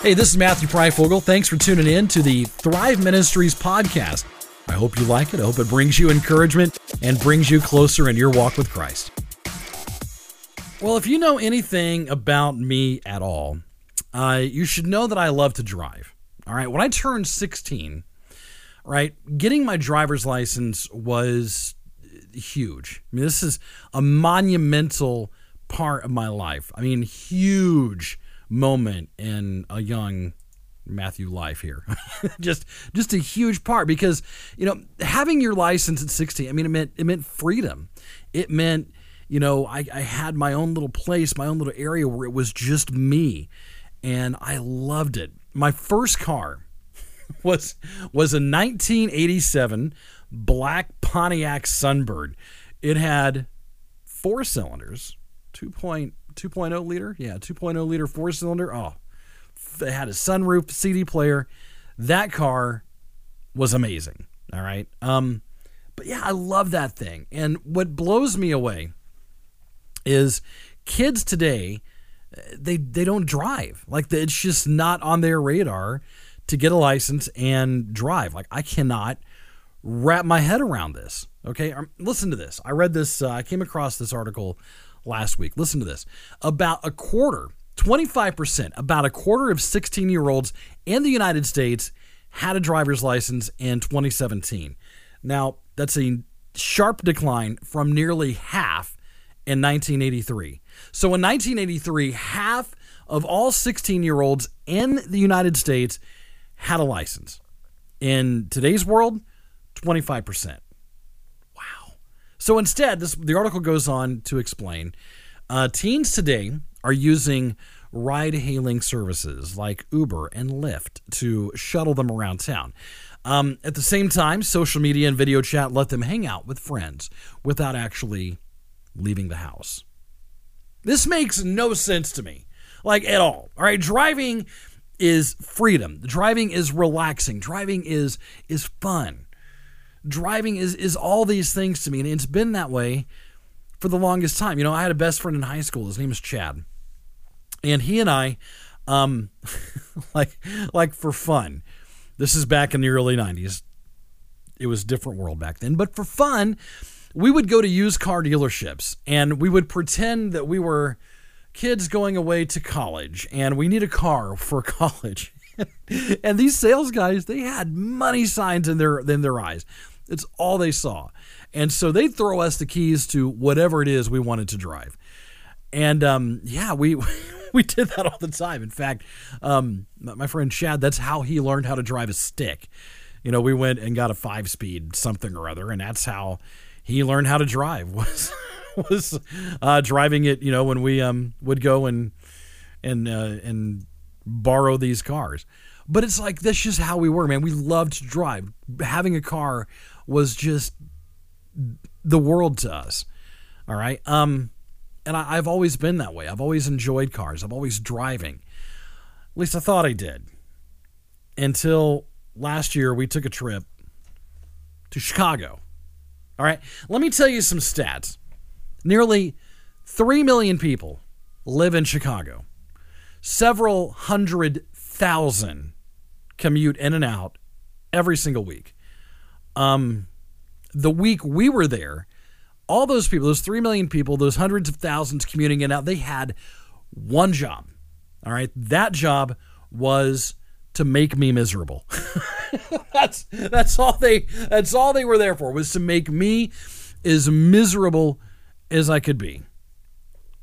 Hey, this is Matthew Pryfogle. Thanks for tuning in to the Thrive Ministries podcast. I hope you like it. I hope it brings you encouragement and brings you closer in your walk with Christ. Well, if you know anything about me at all, uh, you should know that I love to drive. All right. When I turned 16, right, getting my driver's license was huge. I mean, this is a monumental part of my life. I mean, huge moment in a young Matthew life here. just just a huge part because you know having your license at 16, I mean it meant it meant freedom. It meant you know I, I had my own little place, my own little area where it was just me, and I loved it. My first car was was a 1987 black Pontiac Sunbird. It had four cylinders, 2.2.0 liter, yeah, 2.0 liter four cylinder. Oh, it had a sunroof, CD player. That car was amazing. All right. Um, but yeah, I love that thing. And what blows me away is kids today they they don't drive. Like it's just not on their radar to get a license and drive. Like I cannot wrap my head around this. Okay, um, listen to this. I read this. Uh, I came across this article last week. Listen to this. About a quarter 25%, about a quarter of 16 year olds in the United States had a driver's license in 2017. Now, that's a sharp decline from nearly half in 1983. So in 1983, half of all 16 year olds in the United States had a license. In today's world, 25%. So instead, this, the article goes on to explain uh, teens today are using ride hailing services like Uber and Lyft to shuttle them around town. Um, at the same time, social media and video chat let them hang out with friends without actually leaving the house. This makes no sense to me, like at all. All right, driving is freedom. Driving is relaxing. Driving is is fun. Driving is is all these things to me, and it's been that way for the longest time. You know, I had a best friend in high school. His name is Chad, and he and I, um, like like for fun. This is back in the early '90s. It was a different world back then, but for fun, we would go to used car dealerships and we would pretend that we were kids going away to college and we need a car for college. and these sales guys, they had money signs in their in their eyes. It's all they saw. And so they'd throw us the keys to whatever it is we wanted to drive. And um, yeah, we we did that all the time. In fact, um, my friend Chad, that's how he learned how to drive a stick. You know, we went and got a five speed something or other, and that's how he learned how to drive was was uh, driving it. You know, when we um, would go and and uh, and borrow these cars. But it's like that's just how we were, man. We loved to drive. Having a car was just the world to us. All right. Um, and I, have always been that way. I've always enjoyed cars. I'm always driving. At least I thought I did. Until last year, we took a trip to Chicago. All right. Let me tell you some stats. Nearly 3 million people live in Chicago. Several hundred thousand commute in and out every single week. Um, the week we were there, all those people, those 3 million people, those hundreds of thousands commuting in and out, they had one job. All right. That job was to make me miserable. that's that's all they that's all they were there for was to make me as miserable as I could be.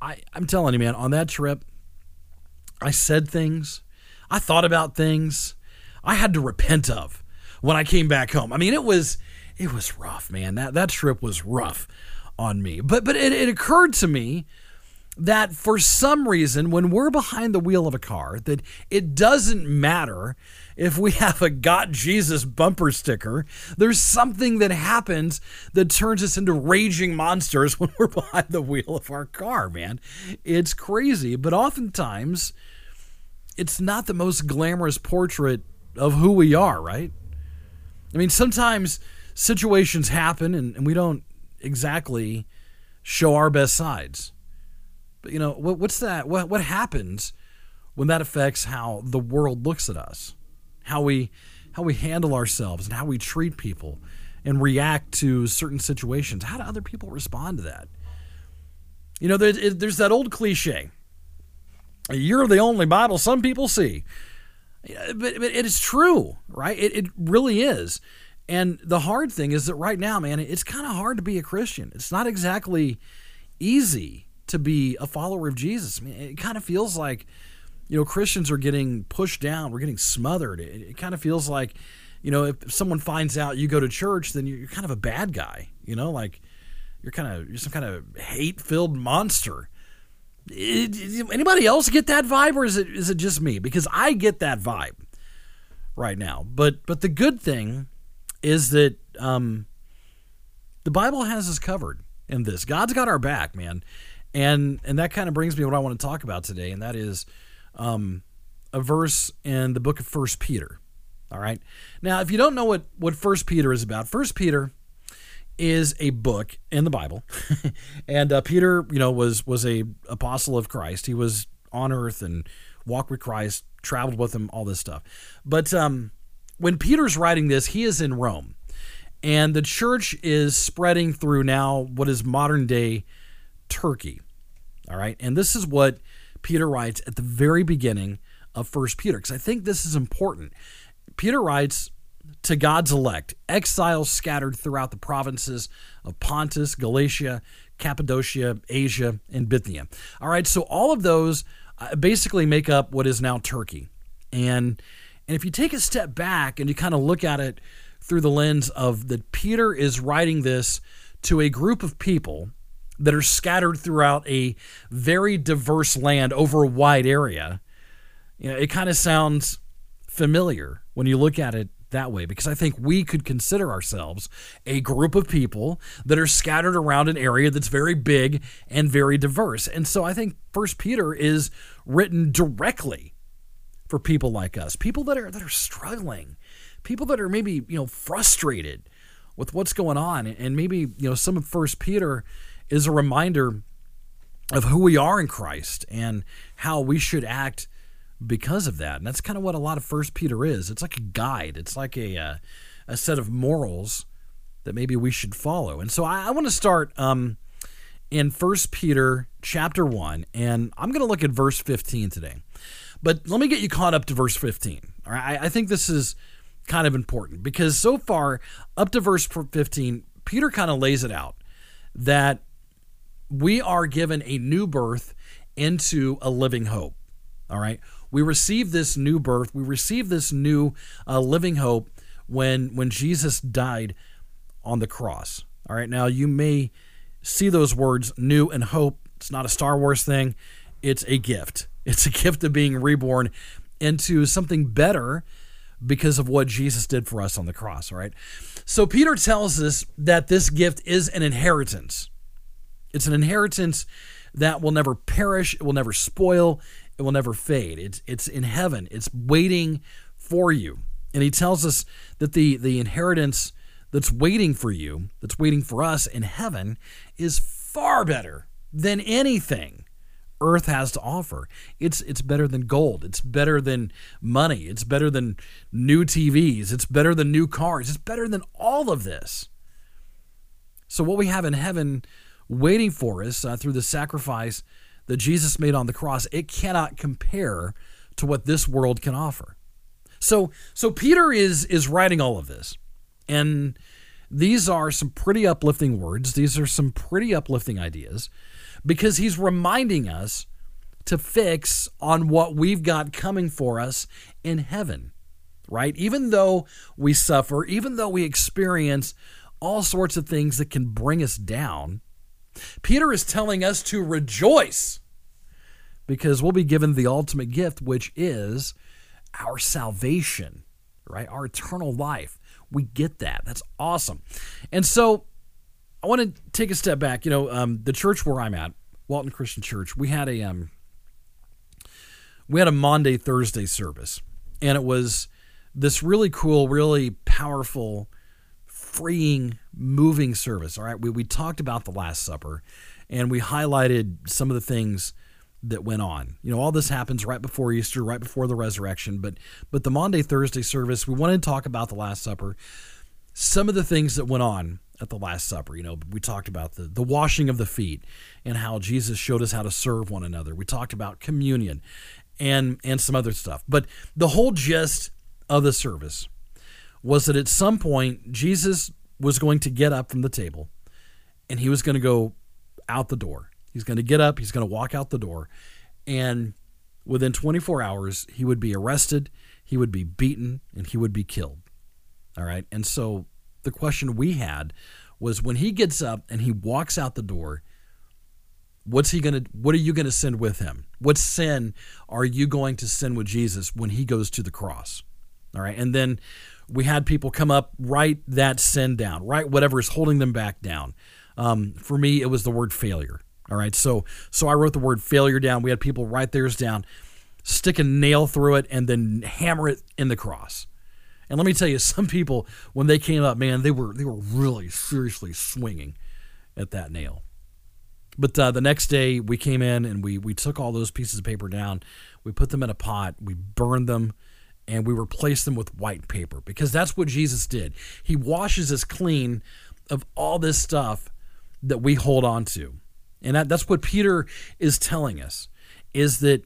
I I'm telling you man, on that trip I said things, I thought about things I had to repent of when I came back home. I mean, it was it was rough, man. That that trip was rough on me. But but it, it occurred to me that for some reason when we're behind the wheel of a car that it doesn't matter if we have a got jesus bumper sticker there's something that happens that turns us into raging monsters when we're behind the wheel of our car man it's crazy but oftentimes it's not the most glamorous portrait of who we are right i mean sometimes situations happen and, and we don't exactly show our best sides. But you know, what, what's that? What what happens when that affects how the world looks at us, how we how we handle ourselves and how we treat people and react to certain situations. How do other people respond to that? You know, there's that old cliche you're the only Bible some people see. But, but it is true, right? It, it really is. And the hard thing is that right now, man, it's kind of hard to be a Christian. It's not exactly easy to be a follower of Jesus. I mean, it kind of feels like, you know, Christians are getting pushed down. We're getting smothered. It, it kind of feels like, you know, if someone finds out you go to church, then you're kind of a bad guy. You know, like you're kind of you're some kind of hate filled monster. Anybody else get that vibe, or is it is it just me? Because I get that vibe right now. But but the good thing is that um, the Bible has us covered in this. God's got our back, man, and and that kind of brings me to what I want to talk about today, and that is um, a verse in the book of First Peter. All right. Now, if you don't know what what First Peter is about, First Peter is a book in the Bible, and uh, Peter, you know, was was a apostle of Christ. He was on earth and walked with Christ, traveled with him, all this stuff. But um, when Peter's writing this, he is in Rome, and the church is spreading through now what is modern day Turkey. All right, and this is what Peter writes at the very beginning of First Peter, because I think this is important. Peter writes to God's elect, exiles scattered throughout the provinces of Pontus, Galatia, Cappadocia, Asia, and Bithynia. All right, so all of those uh, basically make up what is now Turkey. And and if you take a step back and you kind of look at it through the lens of that Peter is writing this to a group of people that are scattered throughout a very diverse land over a wide area, you know, it kind of sounds familiar when you look at it that way because I think we could consider ourselves a group of people that are scattered around an area that's very big and very diverse. And so I think First Peter is written directly for people like us, people that are that are struggling, people that are maybe, you know, frustrated with what's going on and maybe, you know, some of First Peter is a reminder of who we are in Christ and how we should act because of that. And that's kind of what a lot of First Peter is. It's like a guide. It's like a uh, a set of morals that maybe we should follow. And so I, I want to start um, in First Peter chapter one, and I'm going to look at verse 15 today. But let me get you caught up to verse 15. All right, I, I think this is kind of important because so far up to verse 15, Peter kind of lays it out that we are given a new birth into a living hope. All right. We receive this new birth. We receive this new uh, living hope when when Jesus died on the cross. All right. Now you may see those words new and hope. It's not a Star Wars thing. It's a gift. It's a gift of being reborn into something better because of what Jesus did for us on the cross, all right? So Peter tells us that this gift is an inheritance. It's an inheritance that will never perish, it will never spoil, it will never fade. It's it's in heaven. It's waiting for you. And he tells us that the the inheritance that's waiting for you, that's waiting for us in heaven is far better than anything earth has to offer. It's it's better than gold. It's better than money. It's better than new TVs. It's better than new cars. It's better than all of this. So what we have in heaven waiting for us uh, through the sacrifice that Jesus made on the cross, it cannot compare to what this world can offer. So so Peter is is writing all of this. And these are some pretty uplifting words. These are some pretty uplifting ideas because he's reminding us to fix on what we've got coming for us in heaven. Right? Even though we suffer, even though we experience all sorts of things that can bring us down, Peter is telling us to rejoice because we'll be given the ultimate gift, which is our salvation, right? Our eternal life. We get that. That's awesome. And so I want to take a step back. You know, um, the church where I'm at, Walton Christian Church, we had a um, we had a Maundy Thursday service, and it was this really cool, really powerful freeing, moving service. All right, we, we talked about the Last Supper and we highlighted some of the things that went on. You know, all this happens right before Easter, right before the resurrection, but but the Maundy Thursday service, we wanted to talk about the Last Supper. Some of the things that went on at the Last Supper, you know, we talked about the the washing of the feet and how Jesus showed us how to serve one another. We talked about communion and and some other stuff. But the whole gist of the service was that at some point Jesus was going to get up from the table and he was going to go out the door. He's going to get up, he's going to walk out the door, and within 24 hours, he would be arrested, he would be beaten, and he would be killed. All right. And so the question we had was when he gets up and he walks out the door, what's he going to what are you going to send with him? What sin are you going to send with Jesus when he goes to the cross? All right. And then we had people come up, write that sin down, write whatever is holding them back down. Um, for me, it was the word failure. All right, so so I wrote the word failure down. We had people write theirs down, stick a nail through it, and then hammer it in the cross. And let me tell you, some people when they came up, man, they were they were really seriously swinging at that nail. But uh, the next day, we came in and we we took all those pieces of paper down, we put them in a pot, we burned them, and we replace them with white paper because that's what Jesus did. He washes us clean of all this stuff that we hold on to. And that, that's what Peter is telling us is that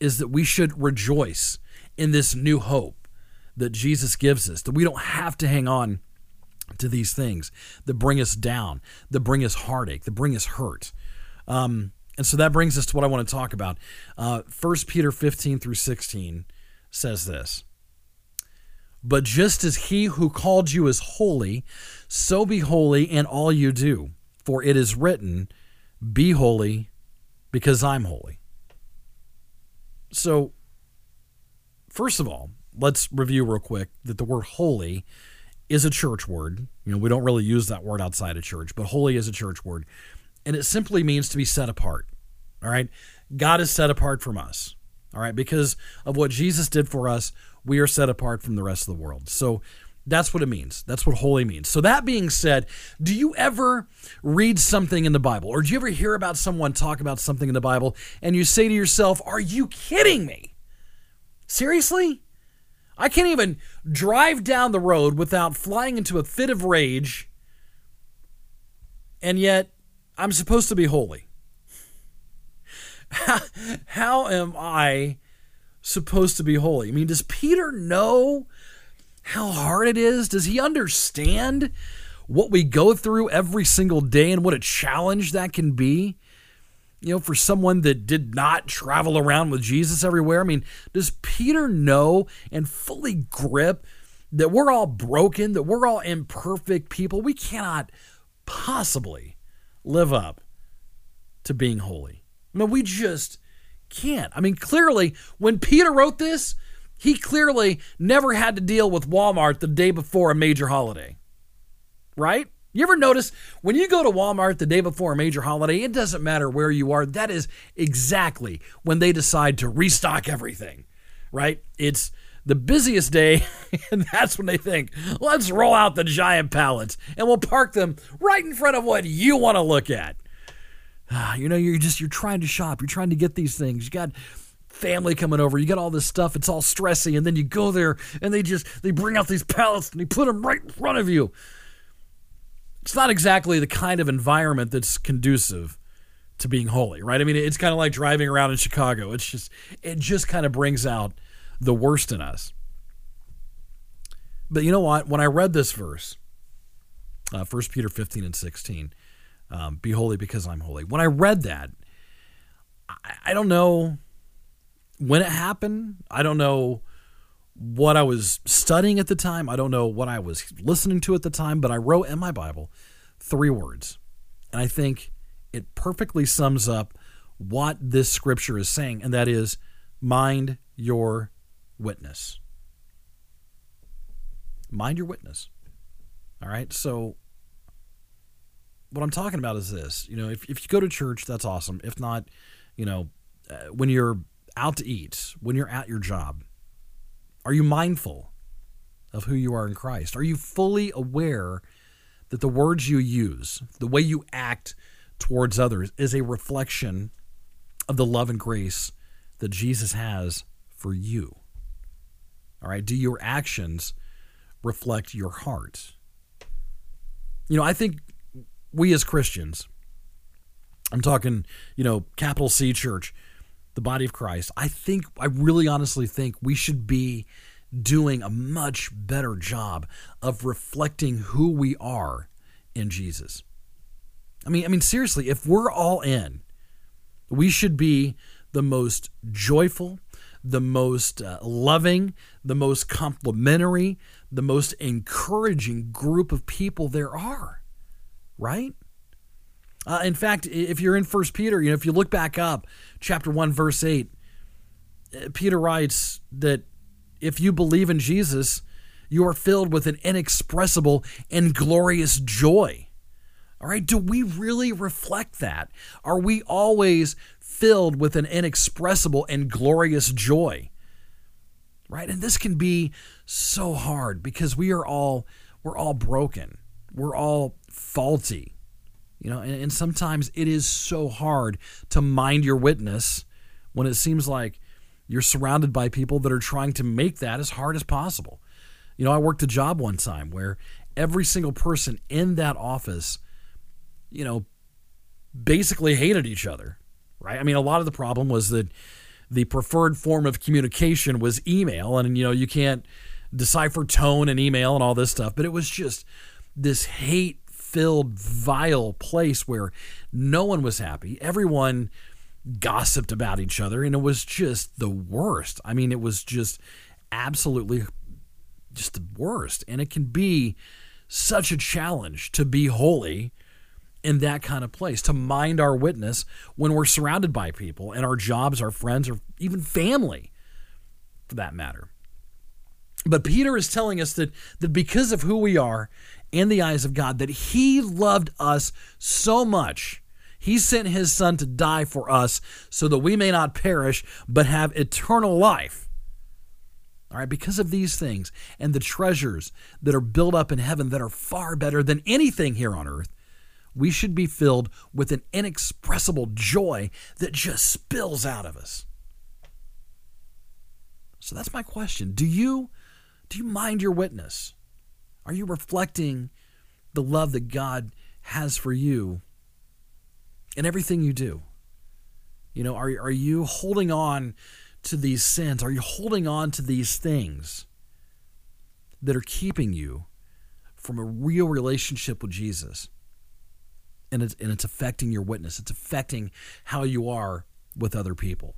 is that we should rejoice in this new hope that Jesus gives us, that we don't have to hang on to these things that bring us down, that bring us heartache, that bring us hurt. Um, and so that brings us to what I want to talk about. Uh, 1 Peter 15 through 16 says this But just as he who called you is holy, so be holy in all you do. For it is written, Be holy, because I'm holy. So, first of all, let's review real quick that the word holy is a church word. You know, we don't really use that word outside of church, but holy is a church word. And it simply means to be set apart. All right. God is set apart from us. All right. Because of what Jesus did for us, we are set apart from the rest of the world. So that's what it means. That's what holy means. So, that being said, do you ever read something in the Bible or do you ever hear about someone talk about something in the Bible and you say to yourself, Are you kidding me? Seriously? I can't even drive down the road without flying into a fit of rage, and yet I'm supposed to be holy. How, am I supposed to be holy? I mean, does Peter know how hard it is? Does he understand what we go through every single day and what a challenge that can be? You know, for someone that did not travel around with Jesus everywhere. I mean, does Peter know and fully grip that we're all broken, that we're all imperfect people? We cannot possibly live up to being holy. I mean, we just can't. I mean, clearly, when Peter wrote this, he clearly never had to deal with Walmart the day before a major holiday. Right? You ever notice when you go to Walmart the day before a major holiday, it doesn't matter where you are, that is exactly when they decide to restock everything. Right? It's the busiest day, and that's when they think, let's roll out the giant pallets and we'll park them right in front of what you want to look at. You know, you're just you're trying to shop, you're trying to get these things. You got family coming over. You got all this stuff. It's all stressy, and then you go there and they just they bring out these pallets and they put them right in front of you. It's not exactly the kind of environment that's conducive to being holy, right? I mean, it's kind of like driving around in Chicago. It's just it just kind of brings out the worst in us. But you know what? When I read this verse, uh, 1 Peter 15 and 16, um, be holy because I'm holy. When I read that, I, I don't know when it happened. I don't know what I was studying at the time. I don't know what I was listening to at the time, but I wrote in my Bible three words. And I think it perfectly sums up what this scripture is saying, and that is mind your witness. Mind your witness. All right. So, what I'm talking about is this you know, if, if you go to church, that's awesome. If not, you know, uh, when you're out to eat, when you're at your job, are you mindful of who you are in Christ? Are you fully aware that the words you use, the way you act towards others, is a reflection of the love and grace that Jesus has for you? All right, do your actions reflect your heart? You know, I think we as Christians, I'm talking, you know, capital C church, the body of Christ, I think, I really honestly think we should be doing a much better job of reflecting who we are in Jesus. I mean, I mean seriously, if we're all in, we should be the most joyful, the most uh, loving, the most complimentary, the most encouraging group of people there are, right? Uh, in fact, if you're in First Peter, you know, if you look back up, chapter one, verse eight, uh, Peter writes that if you believe in Jesus, you are filled with an inexpressible and glorious joy. All right, do we really reflect that? Are we always filled with an inexpressible and glorious joy? Right? And this can be so hard because we are all we're all broken. We're all faulty. You know, and, and sometimes it is so hard to mind your witness when it seems like you're surrounded by people that are trying to make that as hard as possible. You know, I worked a job one time where every single person in that office you know, basically hated each other, right? I mean, a lot of the problem was that the preferred form of communication was email, and you know, you can't decipher tone and email and all this stuff, but it was just this hate filled, vile place where no one was happy. Everyone gossiped about each other, and it was just the worst. I mean, it was just absolutely just the worst. And it can be such a challenge to be holy in that kind of place, to mind our witness when we're surrounded by people and our jobs, our friends, or even family for that matter. But Peter is telling us that, that because of who we are in the eyes of God, that he loved us so much, he sent his son to die for us so that we may not perish but have eternal life. All right, because of these things and the treasures that are built up in heaven that are far better than anything here on earth, we should be filled with an inexpressible joy that just spills out of us. So that's my question. Do you do you mind your witness? Are you reflecting the love that God has for you in everything you do? You know, are, are you holding on to these sins? Are you holding on to these things that are keeping you from a real relationship with Jesus? and it's, and it's affecting your witness. It's affecting how you are with other people.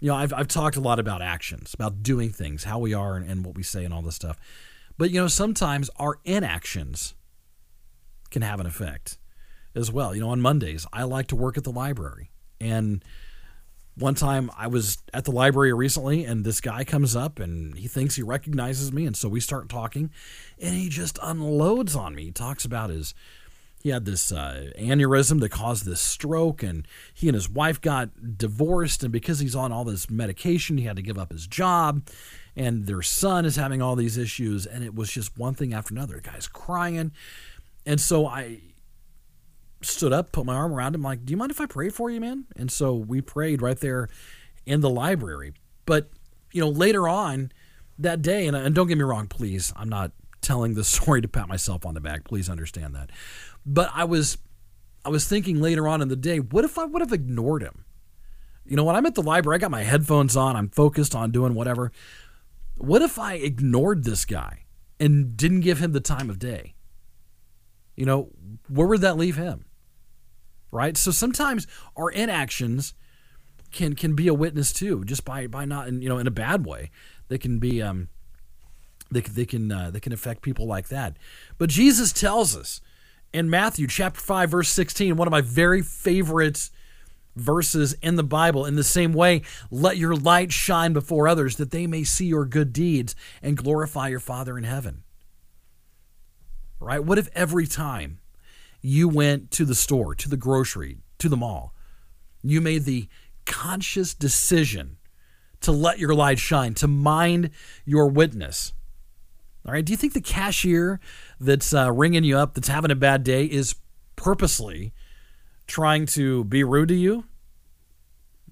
You know, I've, I've talked a lot about actions, about doing things, how we are, and, and what we say, and all this stuff. But, you know, sometimes our inactions can have an effect as well. You know, on Mondays, I like to work at the library. And one time I was at the library recently, and this guy comes up and he thinks he recognizes me. And so we start talking, and he just unloads on me. He talks about his he had this uh, aneurysm that caused this stroke, and he and his wife got divorced. And because he's on all this medication, he had to give up his job. And their son is having all these issues, and it was just one thing after another. The guy's crying, and so I stood up, put my arm around him, like, "Do you mind if I pray for you, man?" And so we prayed right there in the library. But you know, later on that day, and, and don't get me wrong, please, I'm not telling the story to pat myself on the back. Please understand that. But I was I was thinking later on in the day, what if I would have ignored him? You know, when I'm at the library, I got my headphones on, I'm focused on doing whatever. What if I ignored this guy and didn't give him the time of day? You know, where would that leave him? Right? So sometimes our inactions can can be a witness too, just by by not in, you know in a bad way. They can be um they, they can uh, they can affect people like that. But Jesus tells us in Matthew chapter 5 verse 16, one of my very favorite verses in the Bible. In the same way, let your light shine before others that they may see your good deeds and glorify your Father in heaven. Right? What if every time you went to the store, to the grocery, to the mall, you made the conscious decision to let your light shine, to mind your witness? All right. Do you think the cashier that's uh, ringing you up, that's having a bad day, is purposely trying to be rude to you?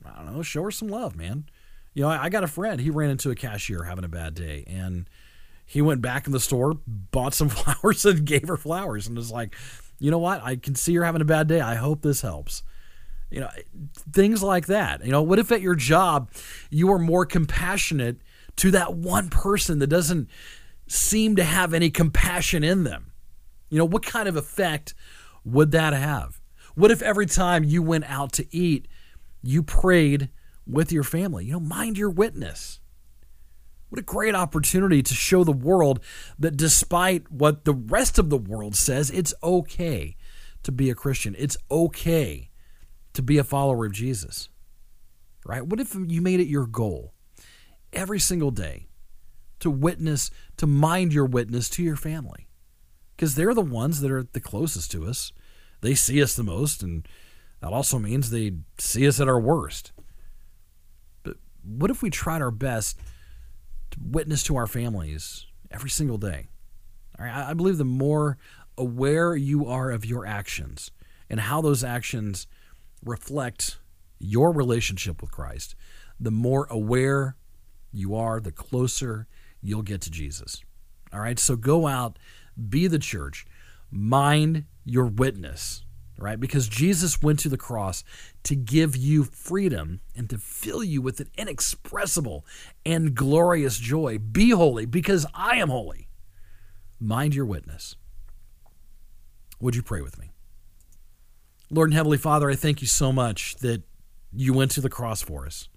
I don't know, show her some love, man. You know, I, I got a friend, he ran into a cashier having a bad day and he went back in the store, bought some flowers and gave her flowers and was like, you know what? I can see you're having a bad day. I hope this helps. You know, things like that. You know, what if at your job you are more compassionate to that one person that doesn't seem to have any compassion in them? You know, what kind of effect would that have? What if every time you went out to eat, you prayed with your family? You know, mind your witness. What a great opportunity to show the world that despite what the rest of the world says, it's okay to be a Christian. It's okay to be a follower of Jesus. Right? What if you made it your goal every single day to witness, to mind your witness to your family? Because they're the ones that are the closest to us. They see us the most, and that also means they see us at our worst. But what if we tried our best? to witness to our families every single day. I believe the more aware you are of your actions and how those actions reflect your relationship with Christ, the more aware you are, the closer you'll get to Jesus. All right, so go out, be the church, mind your witness right? Because Jesus went to the cross to give you freedom and to fill you with an inexpressible and glorious joy. Be holy because I am holy. Mind your witness. Would you pray with me? Lord and Heavenly Father, I thank you so much that you went to the cross for us.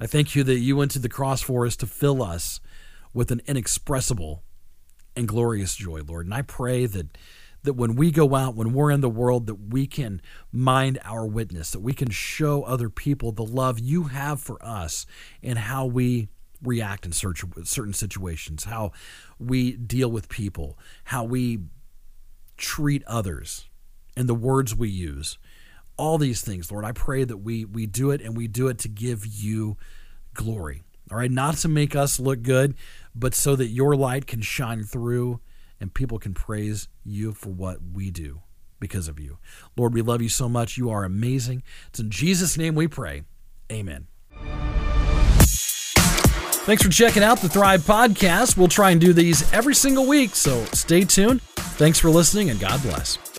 I thank you that you went to the cross for us to fill us with an inexpressible and glorious joy, Lord. And I pray that that when we go out, when we're in the world, that we can mind our witness, that we can show other people the love you have for us and how we react in certain situations, how we deal with people, how we treat others, and the words we use. All these things, Lord, I pray that we we do it and we do it to give you glory. All right, not to make us look good, but so that your light can shine through and people can praise you for what we do because of you. Lord, we love you so much. You are amazing. It's in Jesus' name we pray. Amen. Thanks for checking out the Thrive Podcast. We'll try and do these every single week, so stay tuned. Thanks for listening, and God bless.